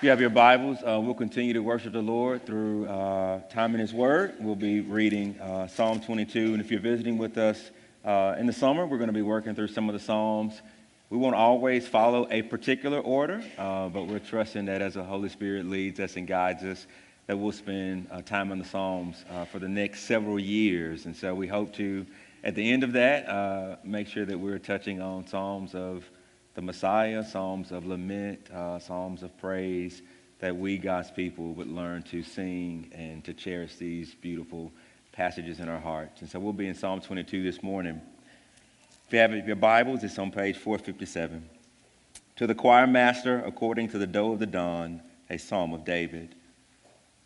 If you have your Bibles, uh, we'll continue to worship the Lord through uh, time in His Word. We'll be reading uh, Psalm 22. And if you're visiting with us uh, in the summer, we're going to be working through some of the Psalms. We won't always follow a particular order, uh, but we're trusting that as the Holy Spirit leads us and guides us, that we'll spend uh, time in the Psalms for the next several years. And so we hope to, at the end of that, make sure that we're touching on Psalms of the Messiah, psalms of lament, uh, psalms of praise, that we, God's people, would learn to sing and to cherish these beautiful passages in our hearts. And so we'll be in Psalm 22 this morning. If you have your Bibles, it's on page 457. To the choir master, according to the doe of the dawn, a psalm of David.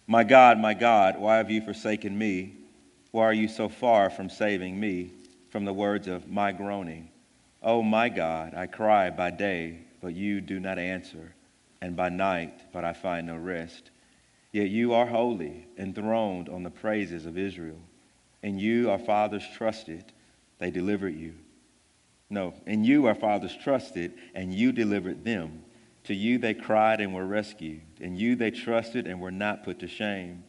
My God, my God, why have you forsaken me? Why are you so far from saving me from the words of my groaning? Oh, my God, I cry by day, but you do not answer, and by night, but I find no rest. Yet you are holy, enthroned on the praises of Israel. And you, our fathers, trusted, they delivered you. No, in you, our fathers trusted, and you delivered them. To you they cried and were rescued. In you they trusted and were not put to shame.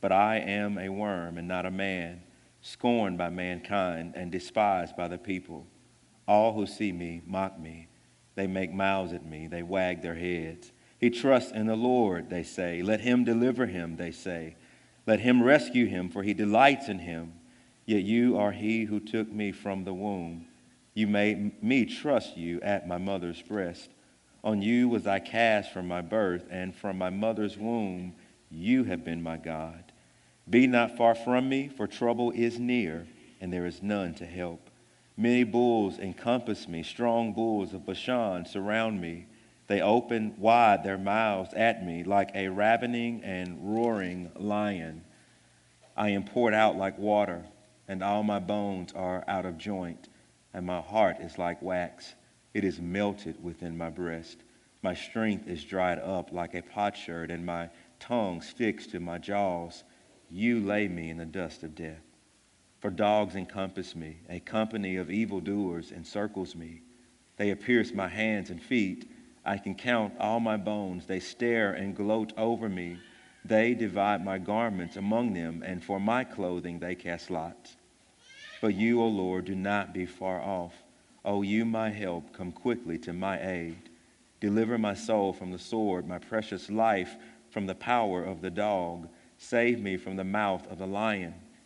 But I am a worm and not a man, scorned by mankind and despised by the people. All who see me mock me. They make mouths at me. They wag their heads. He trusts in the Lord, they say. Let him deliver him, they say. Let him rescue him, for he delights in him. Yet you are he who took me from the womb. You made me trust you at my mother's breast. On you was I cast from my birth, and from my mother's womb you have been my God. Be not far from me, for trouble is near, and there is none to help. Many bulls encompass me, strong bulls of Bashan surround me. They open wide their mouths at me like a ravening and roaring lion. I am poured out like water, and all my bones are out of joint, and my heart is like wax. It is melted within my breast. My strength is dried up like a potsherd, and my tongue sticks to my jaws. You lay me in the dust of death. For dogs encompass me, a company of evildoers encircles me. They pierce my hands and feet. I can count all my bones. They stare and gloat over me. They divide my garments among them, and for my clothing they cast lots. But you, O Lord, do not be far off. O you, my help, come quickly to my aid. Deliver my soul from the sword, my precious life from the power of the dog. Save me from the mouth of the lion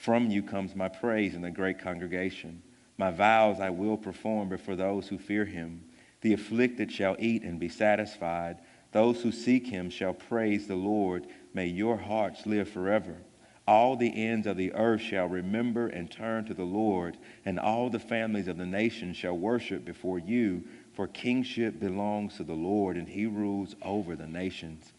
From you comes my praise in the great congregation. My vows I will perform before those who fear him. The afflicted shall eat and be satisfied. Those who seek him shall praise the Lord. May your hearts live forever. All the ends of the earth shall remember and turn to the Lord, and all the families of the nations shall worship before you, for kingship belongs to the Lord, and he rules over the nations.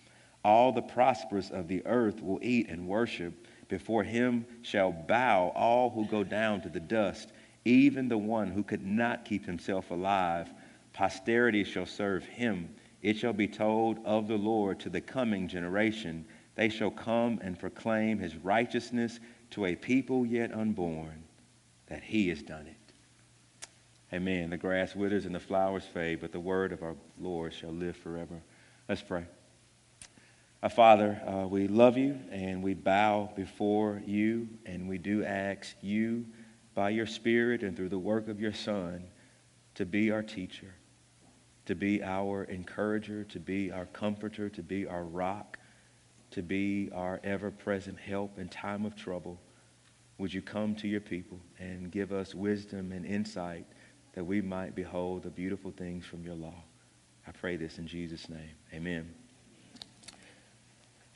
All the prosperous of the earth will eat and worship. Before him shall bow all who go down to the dust, even the one who could not keep himself alive. Posterity shall serve him. It shall be told of the Lord to the coming generation. They shall come and proclaim his righteousness to a people yet unborn, that he has done it. Amen. The grass withers and the flowers fade, but the word of our Lord shall live forever. Let's pray. Our Father, uh, we love you and we bow before you, and we do ask you, by your Spirit and through the work of your Son, to be our teacher, to be our encourager, to be our comforter, to be our rock, to be our ever present help in time of trouble. Would you come to your people and give us wisdom and insight that we might behold the beautiful things from your law? I pray this in Jesus' name. Amen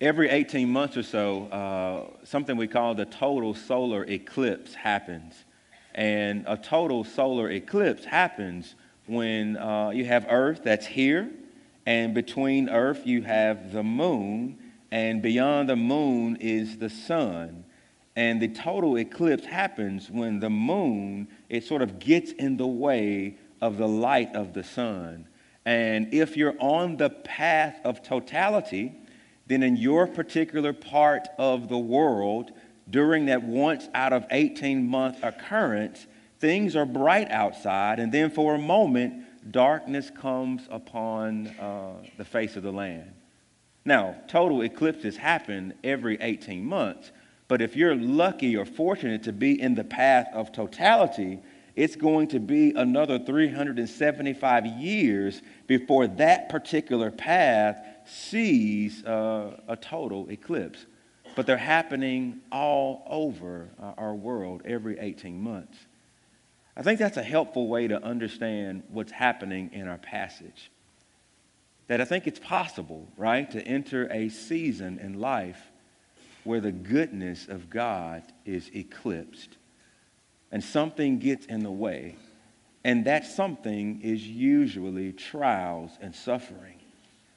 every 18 months or so, uh, something we call the total solar eclipse happens. And a total solar eclipse happens when uh, you have Earth that's here, and between Earth you have the moon, and beyond the moon is the sun. And the total eclipse happens when the moon, it sort of gets in the way of the light of the sun. And if you're on the path of totality, then in your particular part of the world, during that once out of 18 month occurrence, things are bright outside, and then for a moment, darkness comes upon uh, the face of the land. Now, total eclipses happen every 18 months, but if you're lucky or fortunate to be in the path of totality, it's going to be another 375 years before that particular path sees uh, a total eclipse. But they're happening all over our world every 18 months. I think that's a helpful way to understand what's happening in our passage. That I think it's possible, right, to enter a season in life where the goodness of God is eclipsed and something gets in the way. And that something is usually trials and suffering.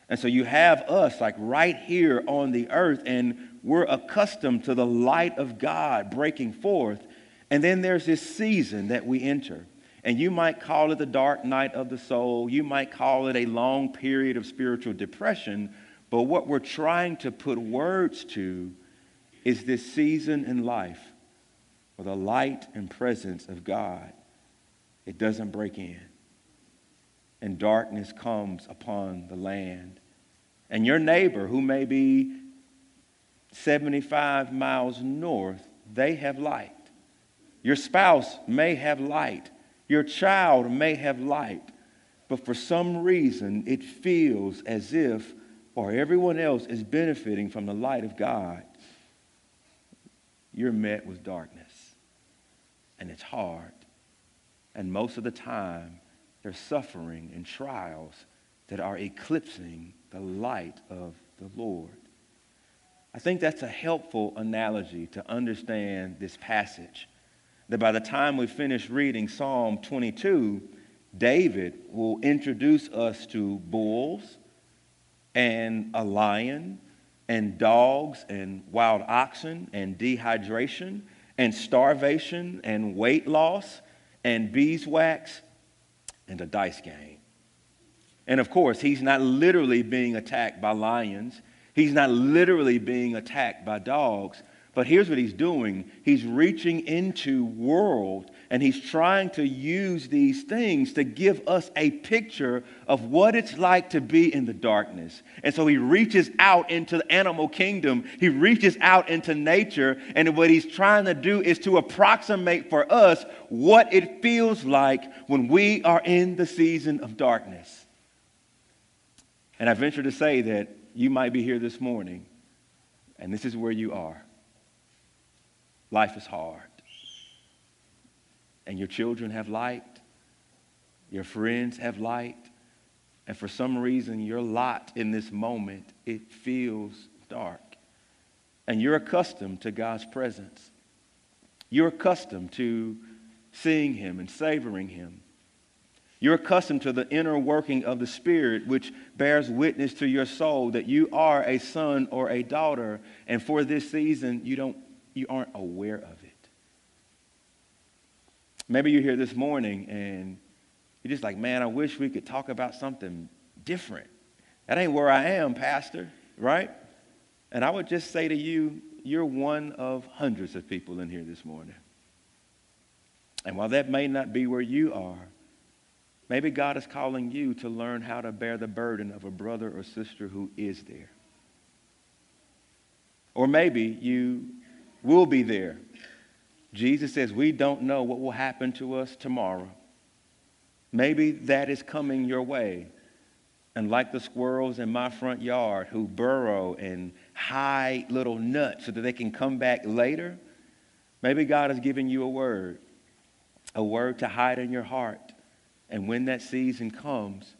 And so you have us like right here on the earth, and we're accustomed to the light of God breaking forth. And then there's this season that we enter. And you might call it the dark night of the soul. You might call it a long period of spiritual depression. But what we're trying to put words to is this season in life where the light and presence of God, it doesn't break in. And darkness comes upon the land. And your neighbor, who may be 75 miles north, they have light. Your spouse may have light. Your child may have light. But for some reason, it feels as if, or everyone else is benefiting from the light of God, you're met with darkness. And it's hard. And most of the time, suffering and trials that are eclipsing the light of the Lord. I think that's a helpful analogy to understand this passage that by the time we finish reading Psalm 22, David will introduce us to bulls and a lion and dogs and wild oxen and dehydration and starvation and weight loss and beeswax and a dice game. And of course, he's not literally being attacked by lions. He's not literally being attacked by dogs, but here's what he's doing he's reaching into world and he's trying to use these things to give us a picture of what it's like to be in the darkness. And so he reaches out into the animal kingdom, he reaches out into nature, and what he's trying to do is to approximate for us what it feels like when we are in the season of darkness. And I venture to say that you might be here this morning, and this is where you are. Life is hard. And your children have light, your friends have light, and for some reason, your lot in this moment, it feels dark. And you're accustomed to God's presence. You're accustomed to seeing Him and savoring Him. You're accustomed to the inner working of the Spirit, which bears witness to your soul that you are a son or a daughter, and for this season, you don't you aren't aware of it. Maybe you're here this morning and you're just like, man, I wish we could talk about something different. That ain't where I am, Pastor, right? And I would just say to you, you're one of hundreds of people in here this morning. And while that may not be where you are, maybe God is calling you to learn how to bear the burden of a brother or sister who is there. Or maybe you will be there. Jesus says, We don't know what will happen to us tomorrow. Maybe that is coming your way. And like the squirrels in my front yard who burrow and hide little nuts so that they can come back later, maybe God has given you a word, a word to hide in your heart. And when that season comes,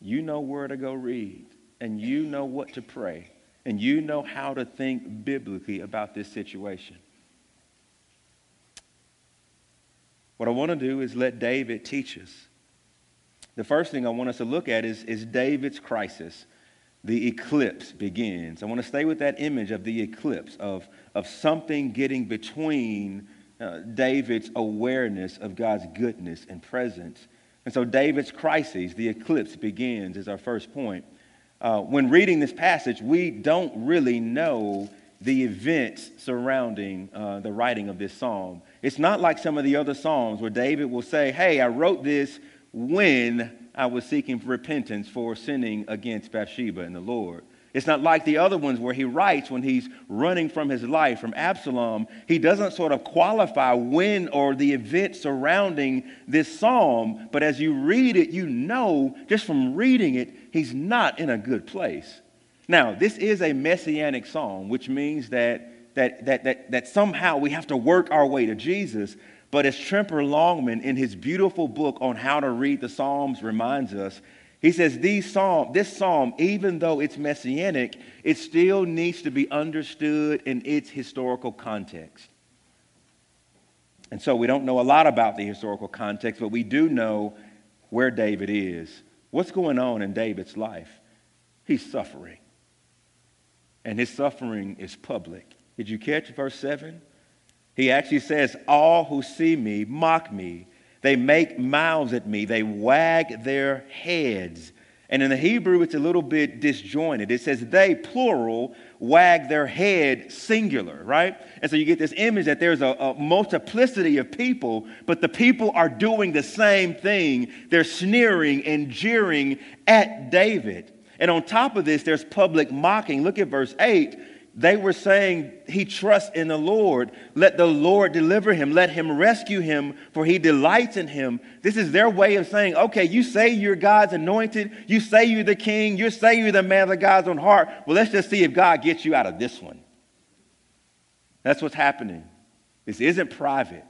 you know where to go read and you know what to pray and you know how to think biblically about this situation. What I want to do is let David teach us. The first thing I want us to look at is, is David's crisis. the eclipse begins. I want to stay with that image of the eclipse, of, of something getting between uh, David's awareness of God's goodness and presence. And so David's crisis, the eclipse begins, is our first point. Uh, when reading this passage, we don't really know the events surrounding uh, the writing of this psalm. It's not like some of the other psalms where David will say, Hey, I wrote this when I was seeking repentance for sinning against Bathsheba and the Lord. It's not like the other ones where he writes when he's running from his life from Absalom. He doesn't sort of qualify when or the event surrounding this psalm, but as you read it, you know just from reading it, he's not in a good place. Now, this is a messianic psalm, which means that, that, that, that, that somehow we have to work our way to Jesus. But as Tremper Longman, in his beautiful book on how to read the Psalms, reminds us, he says these psalm, this psalm, even though it's messianic, it still needs to be understood in its historical context. And so we don't know a lot about the historical context, but we do know where David is. What's going on in David's life? He's suffering. And his suffering is public. Did you catch verse 7? He actually says, All who see me mock me. They make mouths at me. They wag their heads. And in the Hebrew, it's a little bit disjointed. It says they, plural, wag their head, singular, right? And so you get this image that there's a, a, multiplicity of people, but the people are doing the same thing. They're sneering and jeering at David. And on top of this, there's public mocking. Look at verse 8. They were saying he trusts in the Lord. Let the Lord deliver him. Let him rescue him, for he delights in him. This is their way of saying, okay, you say you're God's anointed. You say you're the king. You say you're the man of God's own heart. Well, let's just see if God gets you out of this one. That's what's happening. This isn't private.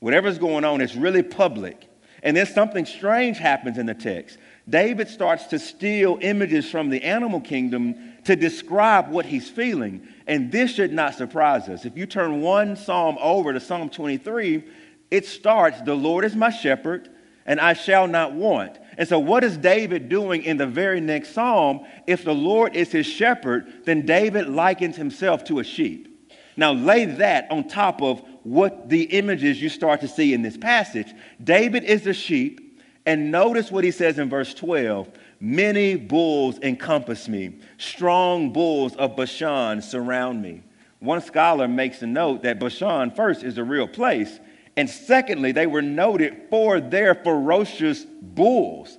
Whatever's going on, it's really public. And then something strange happens in the text. David starts to steal images from the animal kingdom to describe what he's feeling. And this should not surprise us. If you turn one psalm over to Psalm 23, it starts, The Lord is my shepherd, and I shall not want. And so, what is David doing in the very next psalm? If the Lord is his shepherd, then David likens himself to a sheep. Now, lay that on top of what the images you start to see in this passage. David is a sheep. And notice what he says in verse 12 Many bulls encompass me, strong bulls of Bashan surround me. One scholar makes a note that Bashan, first, is a real place, and secondly, they were noted for their ferocious bulls.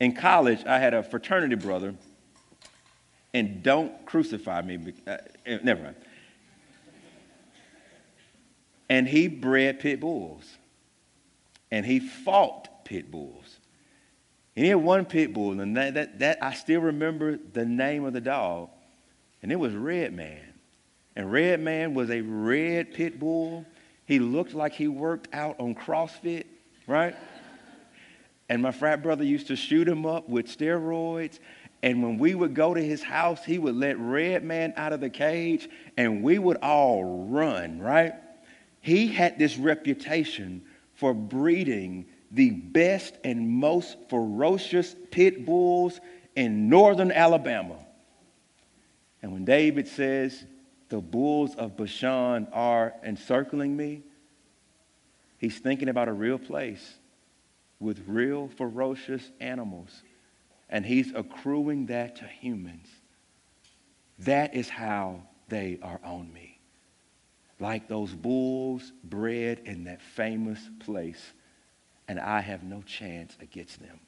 In college, I had a fraternity brother, and don't crucify me, uh, eh, never mind. And he bred pit bulls, and he fought pit bulls. And he had one pit bull, and that, that, that I still remember the name of the dog, and it was Red Man. And Red Man was a red pit bull. He looked like he worked out on CrossFit, right? and my frat brother used to shoot him up with steroids. And when we would go to his house, he would let Red Man out of the cage, and we would all run, right? He had this reputation for breeding the best and most ferocious pit bulls in northern Alabama. And when David says, The bulls of Bashan are encircling me, he's thinking about a real place with real ferocious animals. And he's accruing that to humans. That is how they are on me. Like those bulls bred in that famous place and I have no chance against them.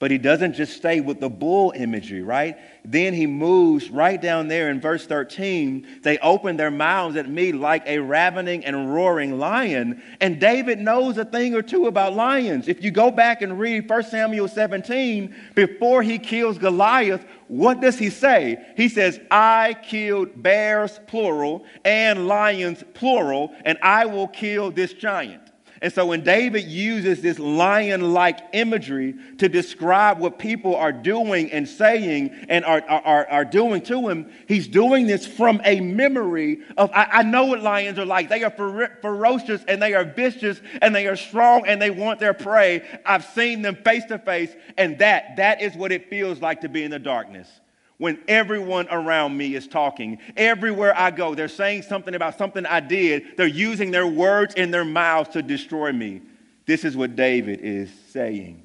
But he doesn't just stay with the bull imagery, right? Then he moves right down there in verse 13. They open their mouths at me like a ravening and roaring lion. And David knows a thing or two about lions. If you go back and read 1 Samuel 17, before he kills Goliath, what does he say? He says, I killed bears, plural, and lions, plural, and I will kill this giant. And so when David uses this lion like imagery to describe what people are doing and saying and are, are, are doing to him, he's doing this from a memory of, I, I know what lions are like. They are fer- ferocious and they are vicious and they are strong and they want their prey. I've seen them face to face, and that, that is what it feels like to be in the darkness when everyone around me is talking. Everywhere I go, they're saying something about something I did. They're using their words in their mouths to destroy me. This is what David is saying.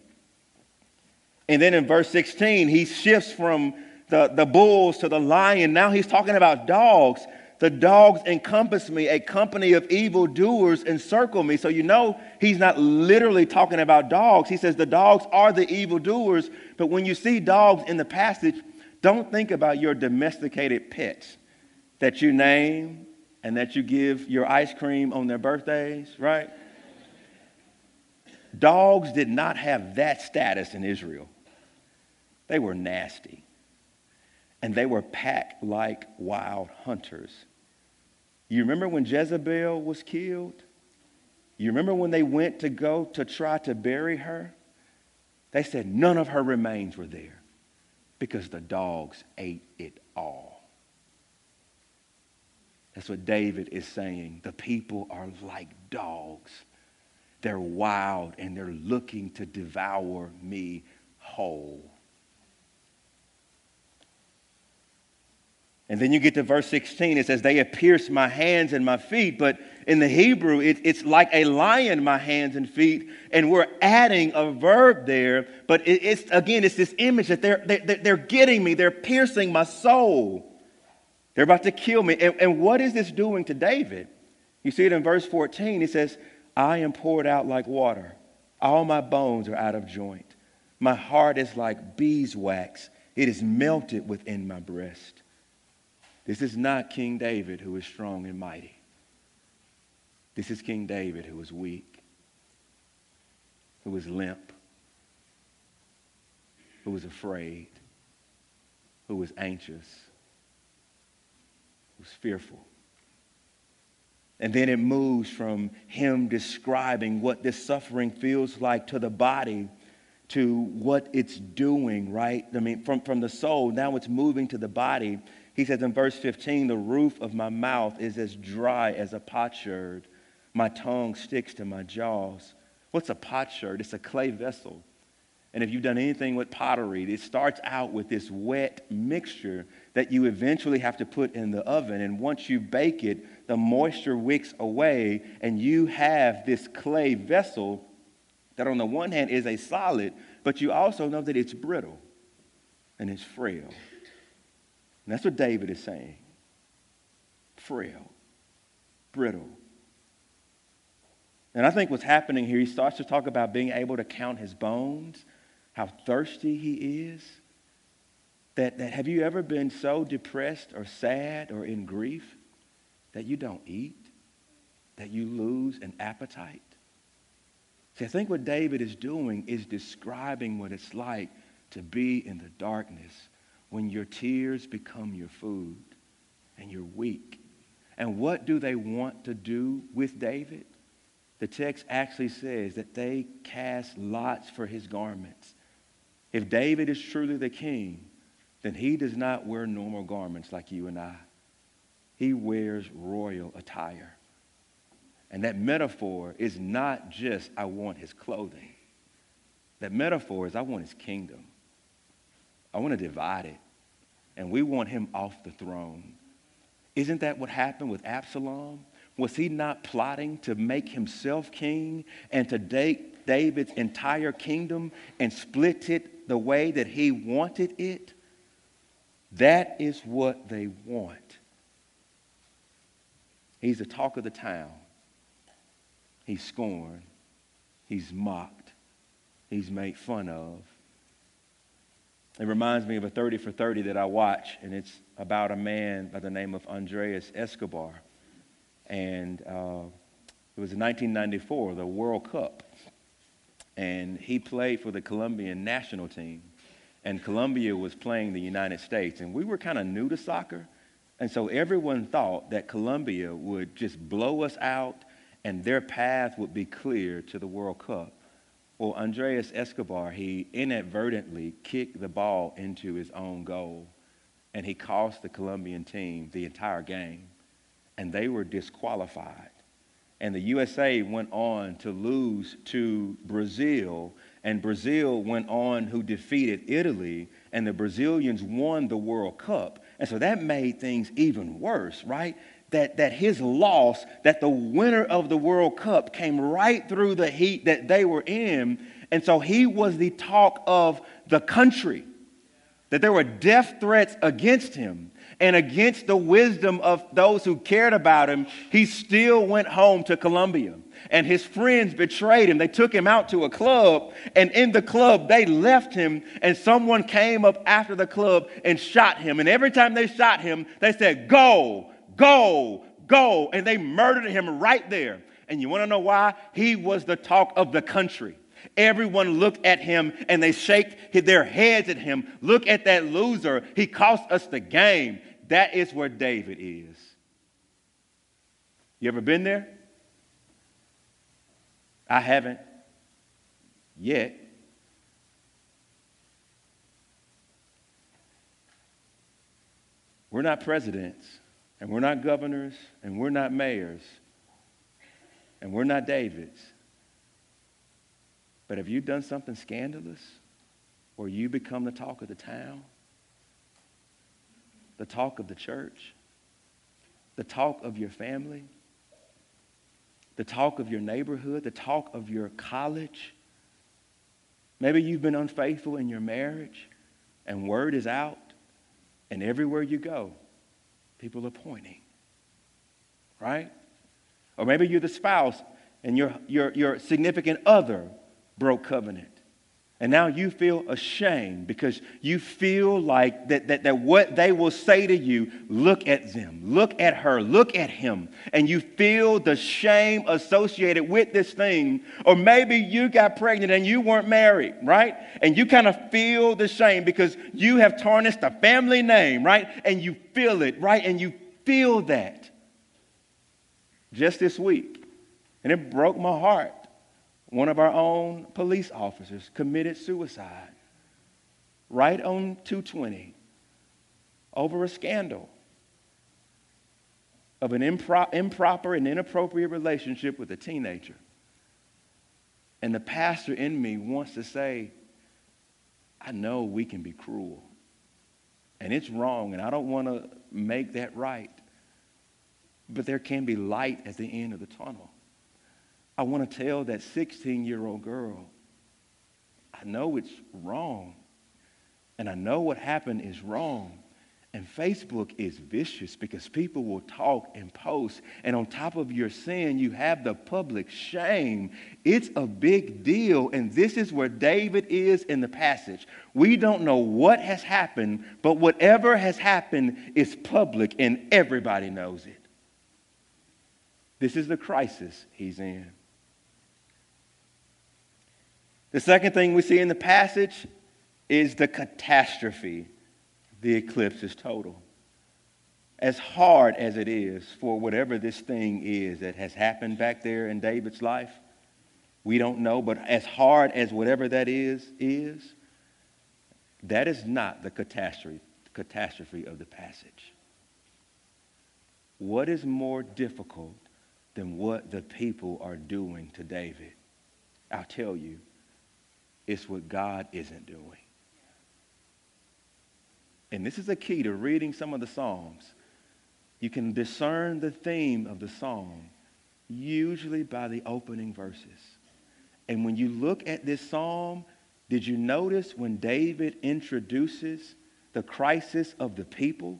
And then in verse 16, he shifts from the, the bulls to the lion. Now he's talking about dogs. The dogs encompass me, a company of evildoers encircle me. So you know he's not literally talking about dogs. He says the dogs are the evildoers. But when you see dogs in the passage, don't think about your domesticated pets that you name and that you give your ice cream on their birthdays, right? Dogs did not have that status in Israel. They were nasty. And they were packed like wild hunters. You remember when Jezebel was killed? You remember when they went to go to try to bury her? They said none of her remains were there because the dogs ate it all. That's what David is saying. The people are like dogs. They're wild and they're looking to devour me whole. And then you get to verse 16, it says, They have pierced my hands and my feet. But in the Hebrew, it, it's like a lion, my hands and feet. And we're adding a verb there. But it, it's, again, it's this image that they're, they're, they're getting me, they're piercing my soul. They're about to kill me. And, and what is this doing to David? You see it in verse 14. It says, I am poured out like water. All my bones are out of joint. My heart is like beeswax, it is melted within my breast. This is not King David who is strong and mighty. This is King David who is weak, who is limp, who is afraid, who is anxious, who's fearful. And then it moves from him describing what this suffering feels like to the body to what it's doing, right? I mean, from, from the soul, now it's moving to the body he says in verse 15, the roof of my mouth is as dry as a potsherd. My tongue sticks to my jaws. What's a potsherd? It's a clay vessel. And if you've done anything with pottery, it starts out with this wet mixture that you eventually have to put in the oven. And once you bake it, the moisture wicks away, and you have this clay vessel that, on the one hand, is a solid, but you also know that it's brittle and it's frail. And that's what David is saying frail, brittle. And I think what's happening here, he starts to talk about being able to count his bones, how thirsty he is. That, that have you ever been so depressed or sad or in grief that you don't eat, that you lose an appetite? See, I think what David is doing is describing what it's like to be in the darkness when your tears become your food and you're weak. And what do they want to do with David? The text actually says that they cast lots for his garments. If David is truly the king, then he does not wear normal garments like you and I. He wears royal attire. And that metaphor is not just, I want his clothing. That metaphor is, I want his kingdom. I want to divide it. And we want him off the throne. Isn't that what happened with Absalom? Was he not plotting to make himself king and to take David's entire kingdom and split it the way that he wanted it? That is what they want. He's the talk of the town. He's scorned. He's mocked. He's made fun of. It reminds me of a 30 for 30 that I watch, and it's about a man by the name of Andreas Escobar. And uh, it was in 1994, the World Cup. And he played for the Colombian national team. And Colombia was playing the United States. And we were kind of new to soccer. And so everyone thought that Colombia would just blow us out and their path would be clear to the World Cup. Well, Andreas Escobar, he inadvertently kicked the ball into his own goal, and he cost the Colombian team the entire game, and they were disqualified. And the USA went on to lose to Brazil, and Brazil went on who defeated Italy, and the Brazilians won the World Cup. And so that made things even worse, right? That, that his loss, that the winner of the World Cup came right through the heat that they were in. And so he was the talk of the country, that there were death threats against him and against the wisdom of those who cared about him, he still went home to Colombia. And his friends betrayed him. They took him out to a club, and in the club, they left him, and someone came up after the club and shot him. And every time they shot him, they said, Go, go, go. And they murdered him right there. And you want to know why? He was the talk of the country. Everyone looked at him and they shake their heads at him. Look at that loser. He cost us the game. That is where David is. You ever been there? I haven't yet. We're not presidents, and we're not governors, and we're not mayors, and we're not Davids. But have you done something scandalous or you become the talk of the town? the talk of the church, the talk of your family, the talk of your neighborhood, the talk of your college. Maybe you've been unfaithful in your marriage and word is out, and everywhere you go, people are pointing. Right? Or maybe you're the spouse and your, your, your significant other broke covenant. And now you feel ashamed because you feel like that, that, that what they will say to you, look at them, look at her, look at him. And you feel the shame associated with this thing. Or maybe you got pregnant and you weren't married, right? And you kind of feel the shame because you have tarnished the family name, right? And you feel it, right? And you feel that just this week. And it broke my heart one of our own police officers committed suicide right on 220 over a scandal of an impro- improper and inappropriate relationship with a teenager. And the pastor in me wants to say, I know we can be cruel. And it's wrong, and I don't want to make that right. But there can be light at the end of the tunnel. I want to tell that 16 year old girl, I know it's wrong. And I know what happened is wrong. And Facebook is vicious because people will talk and post. And on top of your sin, you have the public shame. It's a big deal. And this is where David is in the passage. We don't know what has happened, but whatever has happened is public and everybody knows it. This is the crisis he's in. The second thing we see in the passage is the catastrophe. The eclipse is total. As hard as it is for whatever this thing is that has happened back there in David's life, we don't know, but as hard as whatever that is, is, that is not the catastrophe, catastrophe of the passage. What is more difficult than what the people are doing to David? I'll tell you it's what God isn't doing. And this is a key to reading some of the Psalms. You can discern the theme of the psalm usually by the opening verses. And when you look at this psalm, did you notice when David introduces the crisis of the people?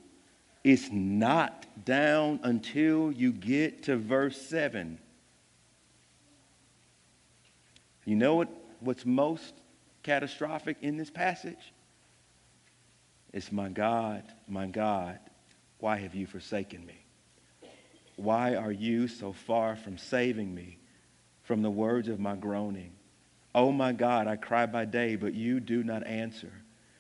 It's not down until you get to verse 7. You know what what's most catastrophic in this passage? It's my God, my God, why have you forsaken me? Why are you so far from saving me from the words of my groaning? Oh my God, I cry by day, but you do not answer.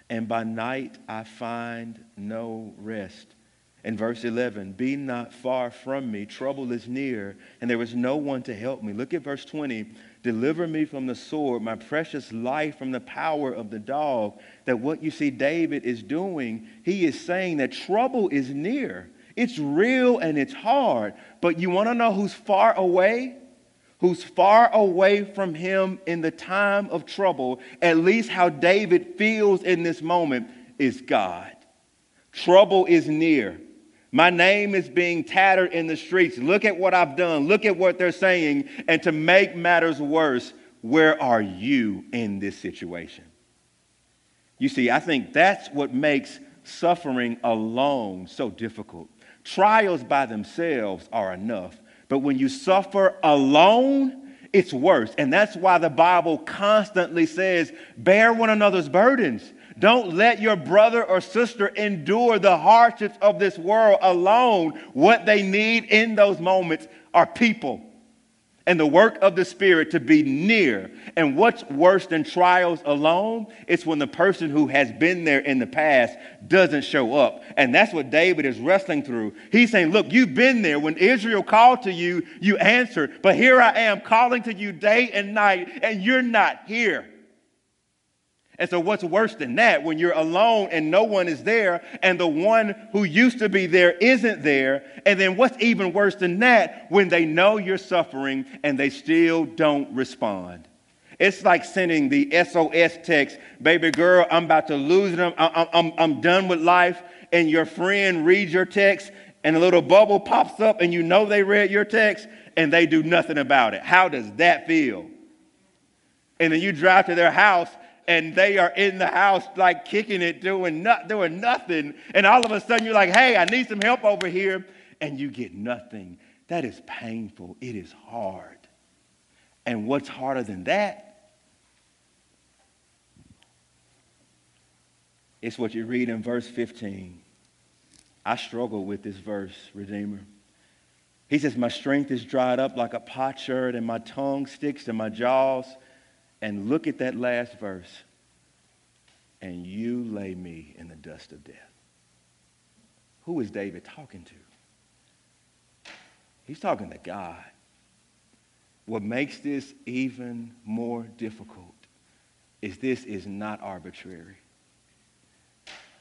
And by night I find no rest. In verse 11, be not far from me. Trouble is near, and there is no one to help me. Look at verse 20. Deliver me from the sword, my precious life from the power of the dog. That what you see David is doing, he is saying that trouble is near. It's real and it's hard. But you want to know who's far away? Who's far away from him in the time of trouble, at least how David feels in this moment. is God. Trouble is near. My name is being tattered in the streets. Look at what I've done. Look at what they're saying. And to make matters worse, where are you in this situation? You see, I think that's what makes suffering alone so difficult. Trials by themselves are enough, but when you suffer alone, it's worse. And that's why the Bible constantly says, bear one another's burdens. Don't let your brother or sister endure the hardships of this world alone. What they need in those moments are people and the work of the Spirit to be near. And what's worse than trials alone? It's when the person who has been there in the past doesn't show up. And that's what David is wrestling through. He's saying, Look, you've been there. When Israel called to you, you answered. But here I am calling to you day and night, and you're not here. And so, what's worse than that when you're alone and no one is there, and the one who used to be there isn't there? And then, what's even worse than that when they know you're suffering and they still don't respond? It's like sending the SOS text, baby girl, I'm about to lose them. I'm, I'm, I'm done with life. And your friend reads your text, and a little bubble pops up, and you know they read your text, and they do nothing about it. How does that feel? And then you drive to their house and they are in the house like kicking it, doing, not, doing nothing. And all of a sudden you're like, hey, I need some help over here. And you get nothing. That is painful. It is hard. And what's harder than that? It's what you read in verse 15. I struggle with this verse, Redeemer. He says, My strength is dried up like a potsherd, and my tongue sticks to my jaws. And look at that last verse. And you lay me in the dust of death. Who is David talking to? He's talking to God. What makes this even more difficult is this is not arbitrary.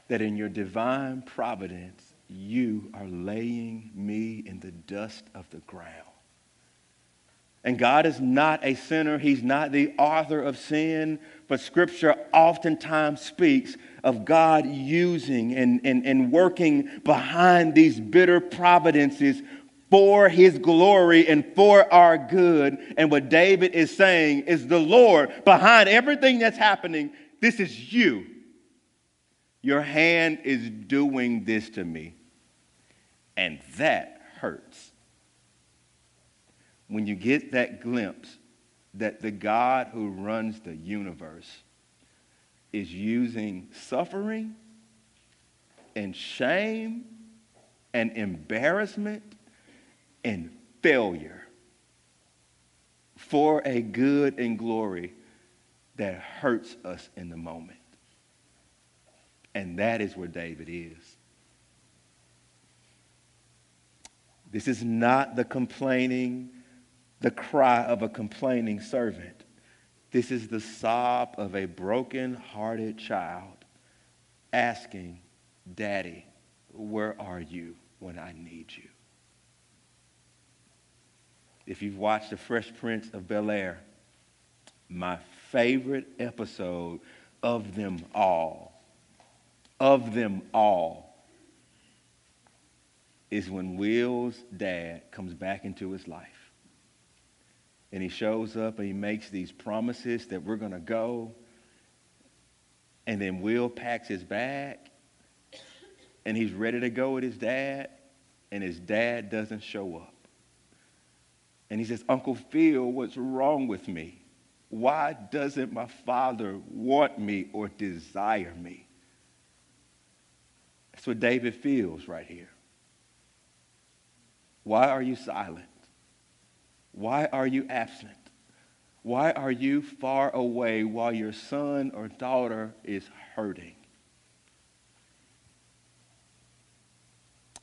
That in your divine providence, you are laying me in the dust of the ground. And God is not a sinner. He's not the author of sin. But Scripture oftentimes speaks of God using and, and, and working behind these bitter providences for his glory and for our good. And what David is saying is the Lord behind everything that's happening, this is you. Your hand is doing this to me. And that hurts when you get that glimpse that the God who runs the universe is using suffering and shame and embarrassment and failure for a good and glory that hurts us in the moment. And that is where David is. This is not the complaining the cry of a complaining servant. This is the sob of a broken hearted child asking, Daddy, where are you when I need you? If you've watched The Fresh Prince of Bel Air, my favorite episode of them all, of them all, is when Will's dad comes back into his life and he shows up and he makes these promises that we're going to go. And then Will packs his bag and he's ready to go with his dad, and his dad doesn't show up. And he says, Uncle Phil, what's wrong with me? Why doesn't my father want me or desire me? That's what David feels right here. Why are you silent? Why are you absent? Why are you far away while your son or daughter is hurting?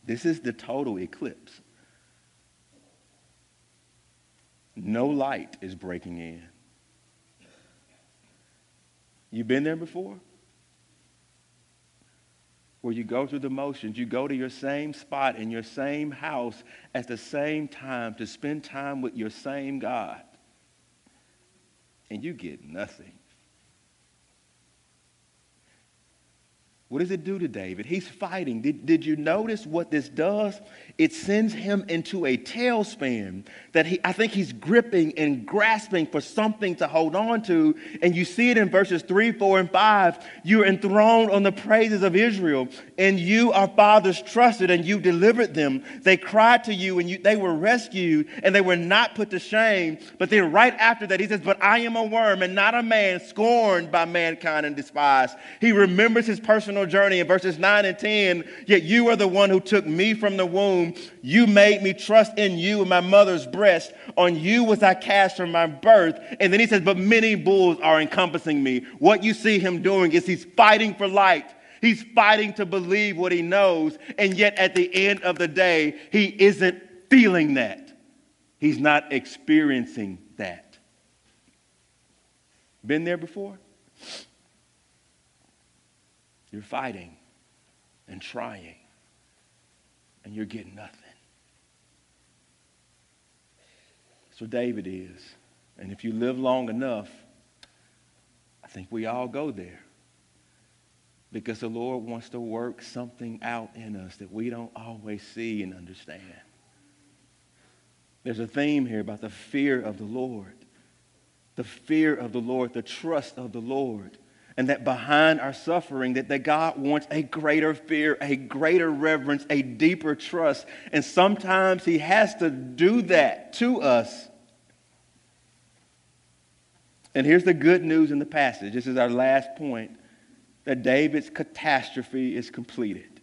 This is the total eclipse. No light is breaking in. You've been there before? Where you go through the motions. You go to your same spot in your same house at the same time to spend time with your same God. And you get nothing. What does it do to David? He's fighting. Did, did you notice what this does? It sends him into a tailspin that he, I think he's gripping and grasping for something to hold on to. And you see it in verses 3, 4, and 5. You're enthroned on the praises of Israel, and you, our fathers, trusted, and you delivered them. They cried to you, and you, they were rescued, and they were not put to shame. But then right after that, he says, But I am a worm and not a man, scorned by mankind and despised. He remembers his personal personal journey in verses 9 and 10. Yet you are the one who took me from the womb. You made me trust in you in my mother's breast. On you was I cast from my birth. And then he says, But many bulls are encompassing me. What you see him doing is he's fighting for light. He's fighting to believe what he knows. And yet at the end of the day, he isn't feeling that. He's not experiencing that. Been there before? You're fighting and trying, and you're getting nothing. So David is. And if you live long enough, I think we all go there. Because the Lord wants to work something out in us that we don't always see and understand. There's a theme here about the fear of the Lord. The fear of the Lord, the trust of the Lord and that behind our suffering that, that god wants a greater fear a greater reverence a deeper trust. And sometimes he has to do that to us. And here's the good news in the passage. This is our last point that david's catastrophe is completed.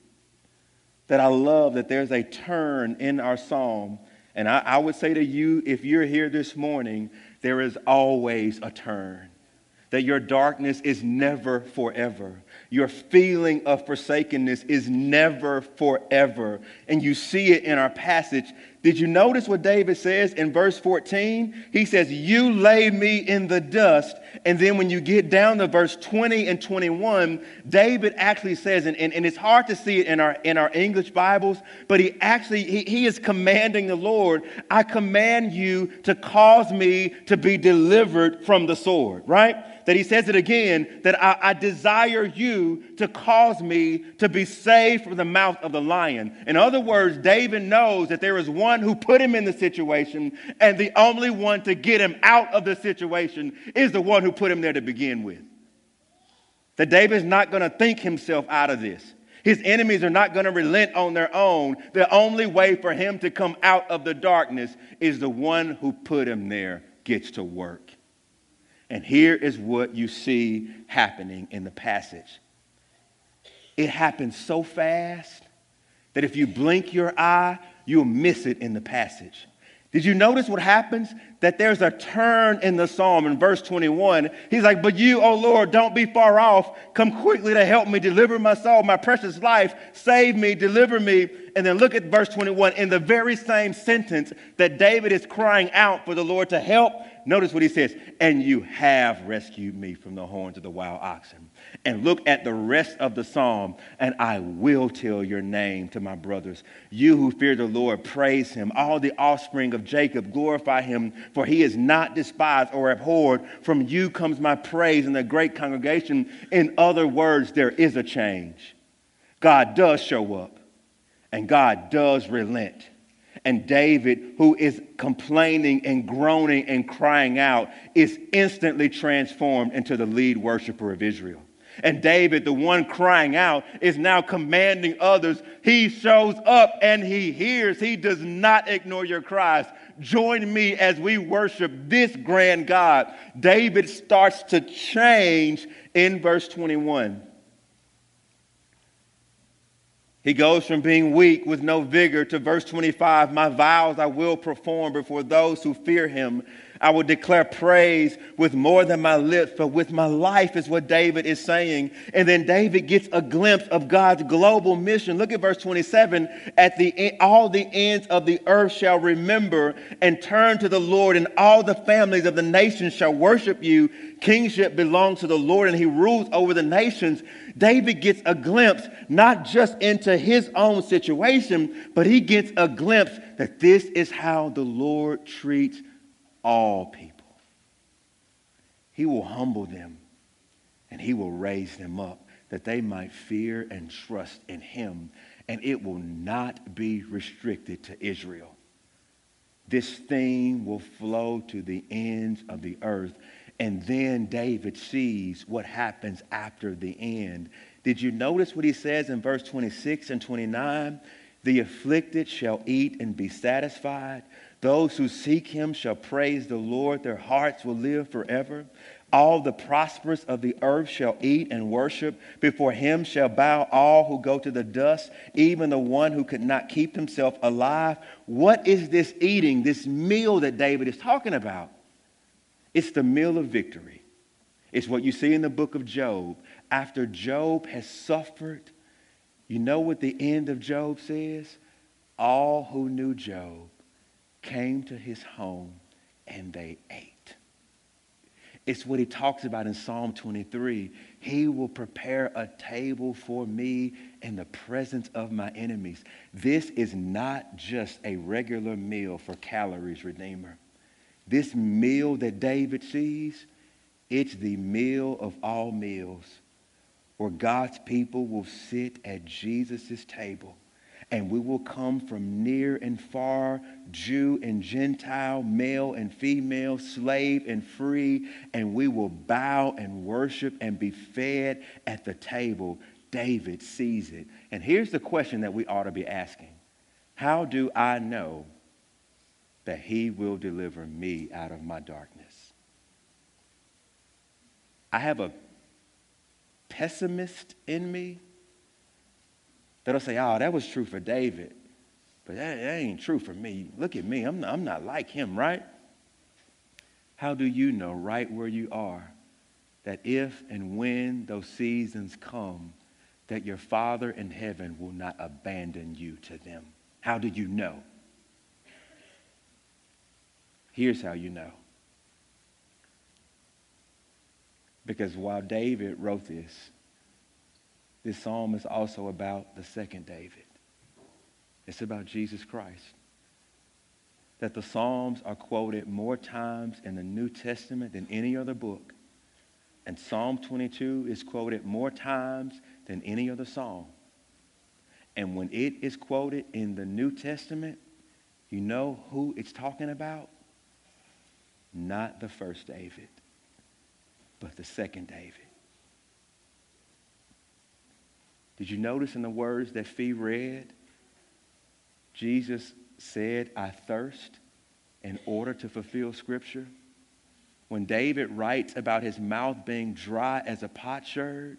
That i love that there's a turn in our psalm. And I, I would say to you if you're here this morning there is always a turn that your darkness is never forever. Your feeling of forsakenness is never forever. And you see it in our passage. Did you notice what David says in verse 14? He says, You lay me in the dust. And then when you get down to verse 20 and 21, David actually says, and, and, and it's hard to see it in our, in our English Bibles, but he actually, he, he is commanding the Lord, I command you to cause me to be delivered from the sword, right? That he says it again that I, I, desire you to cause me to be saved from the mouth of the lion. In other words, David knows that there is one who put him in the situation, and the only one to get him out of the situation is the one who put him there to begin with. That David's not going to think himself out of this. His enemies are not going to relent on their own. The only way for him to come out of the darkness is the one who put him there gets to work. And here is what you see happening in the passage it happens so fast that if you blink your eye, you'll miss it in the passage. Did you notice what happens? That there's a turn in the psalm in verse 21. He's like, But you, O Lord, don't be far off. Come quickly to help me, deliver my soul, my precious life. Save me, deliver me. And then look at verse 21. In the very same sentence that David is crying out for the Lord to help, notice what he says, and you have rescued me from the horns of the wild oxen. And look at the rest of the psalm, and I will tell your name to my brothers. You who fear the Lord, praise him. All the offspring of Jacob, glorify him, for he is not despised or abhorred. From you comes my praise in the great congregation. In other words, there is a change. God does show up, and God does relent and David, who is complaining and groaning and crying out, is instantly transformed into the lead worshiper of Israel. And David, the one crying out, is now commanding others. He shows up and he hears. He does not ignore your cries. Join me as we worship this grand God. David starts to change in verse 21. He goes from being weak with no vigor to verse 25 My vows I will perform before those who fear him. I will declare praise with more than my lips, but with my life, is what David is saying. And then David gets a glimpse of God's global mission. Look at verse 27. At the end, all the ends of the earth shall remember and turn to the Lord, and all the families of the nations shall worship you. Kingship belongs to the Lord, and he rules over the nations. David gets a glimpse not just into his own situation, but he gets a glimpse that this is how the Lord treats all people. He will humble them and he will raise them up. that they might fear and trust in him, and it will not be restricted to Israel. This theme will flow to the ends of the earth. And then David sees what happens after the end. Did you notice what he says in verse 26 and 29? The afflicted shall eat and be satisfied. Those who seek him shall praise the Lord. Their hearts will live forever. All the prosperous of the earth shall eat and worship. Before him shall bow all who go to the dust, even the one who could not keep himself alive. What is this eating, this meal that David is talking about? It's the meal of victory. It's what you see in the book of Job. After Job has suffered, you know what the end of Job says? All who knew Job came to his home and they ate. It's what he talks about in Psalm 23. He will prepare a table for me in the presence of my enemies. This is not just a regular meal for calories, Redeemer. This meal that David sees, it's the meal of all meals where God's people will sit at Jesus' table and we will come from near and far, Jew and Gentile, male and female, slave and free, and we will bow and worship and be fed at the table. David sees it. And here's the question that we ought to be asking How do I know that he will deliver me out of my darkness? I have a pessimist in me that'll say, oh, that was true for David, but that, that ain't true for me. Look at me. I'm not, I'm not like him, right? How do you know right where you are that if and when those seasons come, that your Father in heaven will not abandon you to them? How do you know? Here's how you know. Because while David wrote this, this psalm is also about the second David. It's about Jesus Christ. That the Psalms are quoted more times in the New Testament than any other book. And Psalm 22 is quoted more times than any other psalm. And when it is quoted in the New Testament, you know who it's talking about? Not the first David, but the second David. Did you notice in the words that Fee read? Jesus said, I thirst in order to fulfill Scripture. When David writes about his mouth being dry as a potsherd,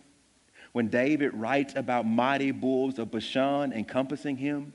when David writes about mighty bulls of Bashan encompassing him,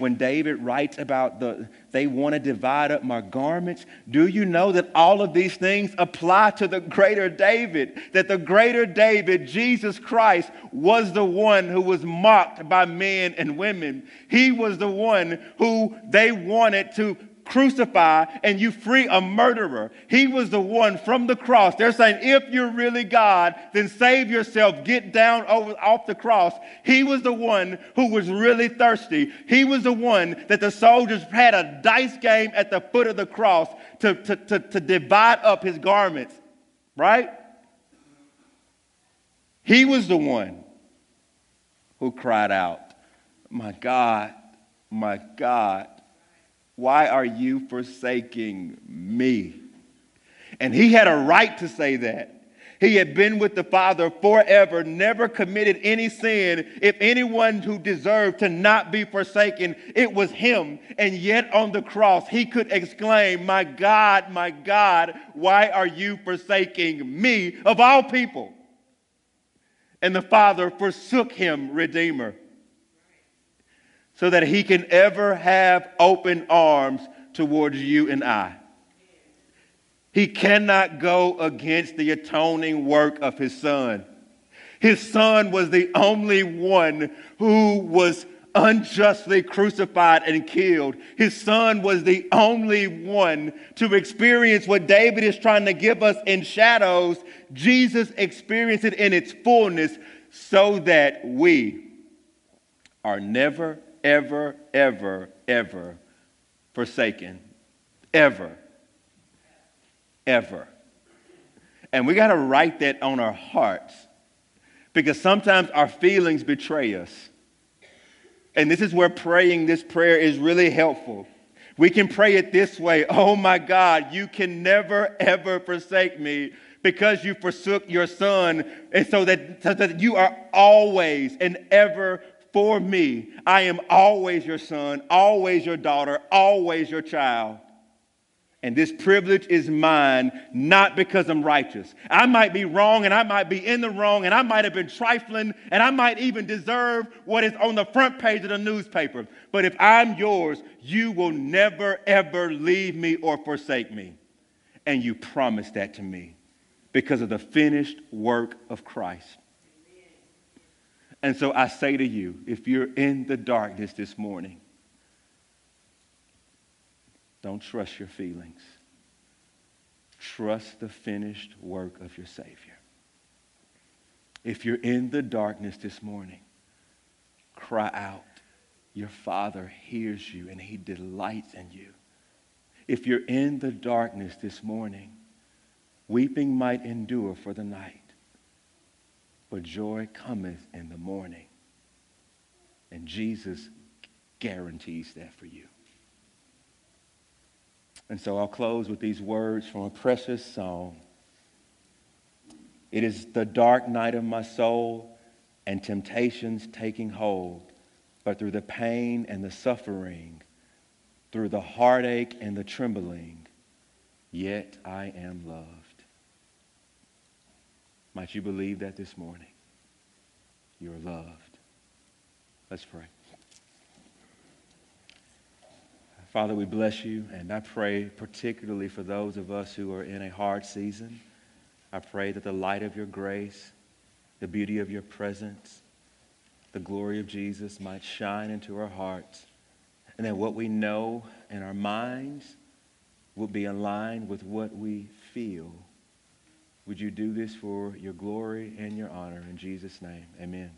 when David writes about the they want to divide up my garments, do you know that all of these things apply to the greater David? That the greater David, Jesus Christ, was the one who was mocked by men and women. He was the one who they wanted to crucify and you free a murderer. He was the one from the cross. They're saying, if you're really God, then save yourself, get down over, off the cross. He was the one who was really thirsty. He was the one that the soldiers had a dice game at the foot of the cross to, to, to, to divide up his garments, right? He was the one who cried out, My God, my God, why are you forsaking me? And he had a right to say that. He had been with the Father forever, never committed any sin. If anyone who deserved to not be forsaken, it was him. And yet on the cross, he could exclaim, My God, my God, why are you forsaking me of all people? And the Father forsook him, Redeemer so that he can ever have open arms towards you and I. He cannot go against the atoning work of his son. His son was the only one who was unjustly crucified and killed. His son was the only one to experience what David is trying to give us in shadows. Jesus experienced it in its fullness so that we are never ever, ever, ever forsaken. Ever. Ever. And we got to write that on our hearts Because sometimes our feelings betray us. And this is where praying this prayer is really helpful. We can pray it this way Oh my God, you can never, ever forsake me because you forsook your son, and so that, so that you are always and ever for me. I am always your son, always your daughter, always your child. And this privilege is mine not because I'm righteous. I might be wrong and I might be in the wrong and I might have been trifling and I might even deserve what is on the front page of the newspaper. But if I'm yours, you will never ever leave me or forsake me. And you promised that to me because of the finished work of Christ. And so I say to you, if you're in the darkness this morning, don't trust your feelings. Trust the finished work of your Savior. If you're in the darkness this morning, cry out. Your Father hears you and He delights in you. If you're in the darkness this morning, weeping might endure for the night, but joy cometh in the morning. And Jesus guarantees that for you. And so I'll close with these words from a precious song. It is the dark night of my soul and temptations taking hold, but through the pain and the suffering, through the heartache and the trembling, yet I am loved. Might you believe that this morning? You're loved. Let's pray. Father, we bless you, and I pray particularly for those of us who are in a hard season. I pray that the light of your grace, the beauty of your presence, the glory of Jesus might shine into our hearts, and that what we know in our minds will be aligned with what we feel. Would you do this for your glory and your honor? In Jesus' name, amen.